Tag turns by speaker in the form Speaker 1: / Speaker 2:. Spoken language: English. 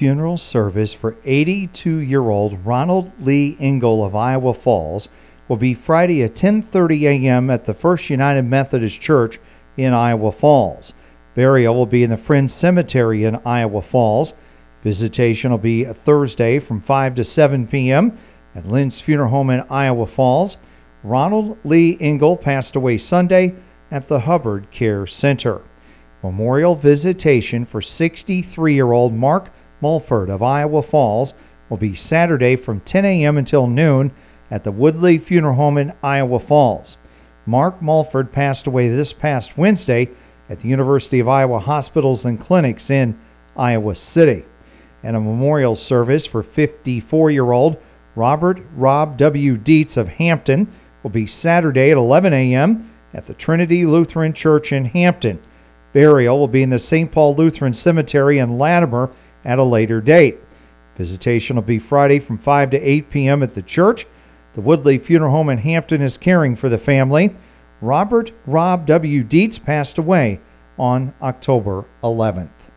Speaker 1: funeral service for 82 year old Ronald Lee Engel of Iowa Falls will be Friday at 10:30 a.m. at the First United Methodist Church in Iowa Falls. Burial will be in the Friends Cemetery in Iowa Falls. Visitation will be Thursday from 5 to 7 p.m. at Lynn's Funeral Home in Iowa Falls. Ronald Lee Engel passed away Sunday at the Hubbard Care Center. Memorial visitation for 63 year old Mark Mulford of Iowa Falls will be Saturday from 10 a.m. until noon at the Woodley Funeral Home in Iowa Falls. Mark Mulford passed away this past Wednesday at the University of Iowa Hospitals and Clinics in Iowa City. And a memorial service for 54 year old Robert Rob W. Dietz of Hampton will be Saturday at 11 a.m. at the Trinity Lutheran Church in Hampton. Burial will be in the St. Paul Lutheran Cemetery in Latimer at a later date. Visitation will be Friday from 5 to 8 p.m. at the church. The Woodley Funeral Home in Hampton is caring for the family. Robert Rob W. Dietz passed away on October 11th.